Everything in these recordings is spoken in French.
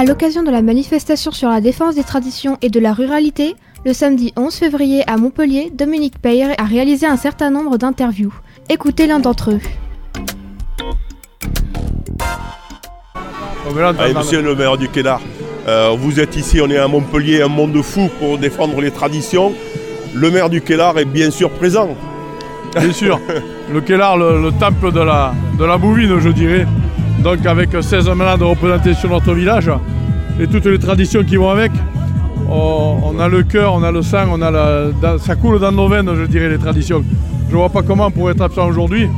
À l'occasion de la manifestation sur la défense des traditions et de la ruralité, le samedi 11 février à Montpellier, Dominique Peyre a réalisé un certain nombre d'interviews. Écoutez l'un d'entre eux. Allez, monsieur le maire du Kélar, euh, vous êtes ici, on est à Montpellier, un monde fou pour défendre les traditions. Le maire du Kélar est bien sûr présent. Bien sûr, le Kélar, le, temple de la, de la bouvine, je dirais. Donc avec 16 malades représentés sur notre village et toutes les traditions qui vont avec. On, a le cœur, on a le sang, on a la, ça coule dans nos veines, je dirais, les traditions. Je ne vois pas comment on pourrait être absent aujourd'hui.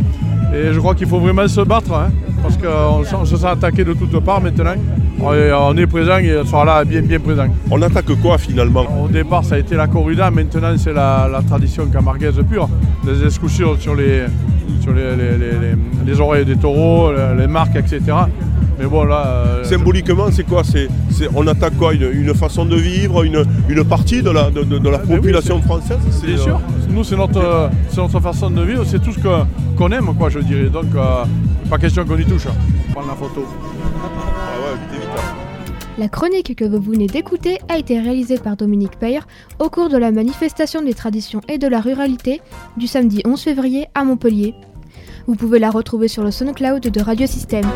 Et je crois qu'il faut vraiment se battre, hein, parce qu'on se sent attaqué de toutes parts maintenant. On est présent et on sera là bien, bien présent. On attaque quoi finalement? Au départ, ça a été la corrida, maintenant c'est la, tradition camarguaise pure. Des escoussures sur les, sur les, oreilles des taureaux, les marques, etc. Mais bon, là. Euh, Symboliquement, c'est quoi c'est, On attaque quoi une, façon de vivre, une, une partie de la, de, la ah, population française Bien sûr. Euh, Nous, c'est notre, notre façon de vivre, c'est tout ce qu'on aime, quoi, je dirais. Donc, euh, pas question qu'on y touche. Prendre la photo. La chronique que vous venez d'écouter a été réalisée par Dominique Peyre au cours de la manifestation des traditions et de la ruralité du samedi 11 février à Montpellier. Vous pouvez la retrouver sur le SoundCloud de Radio Système.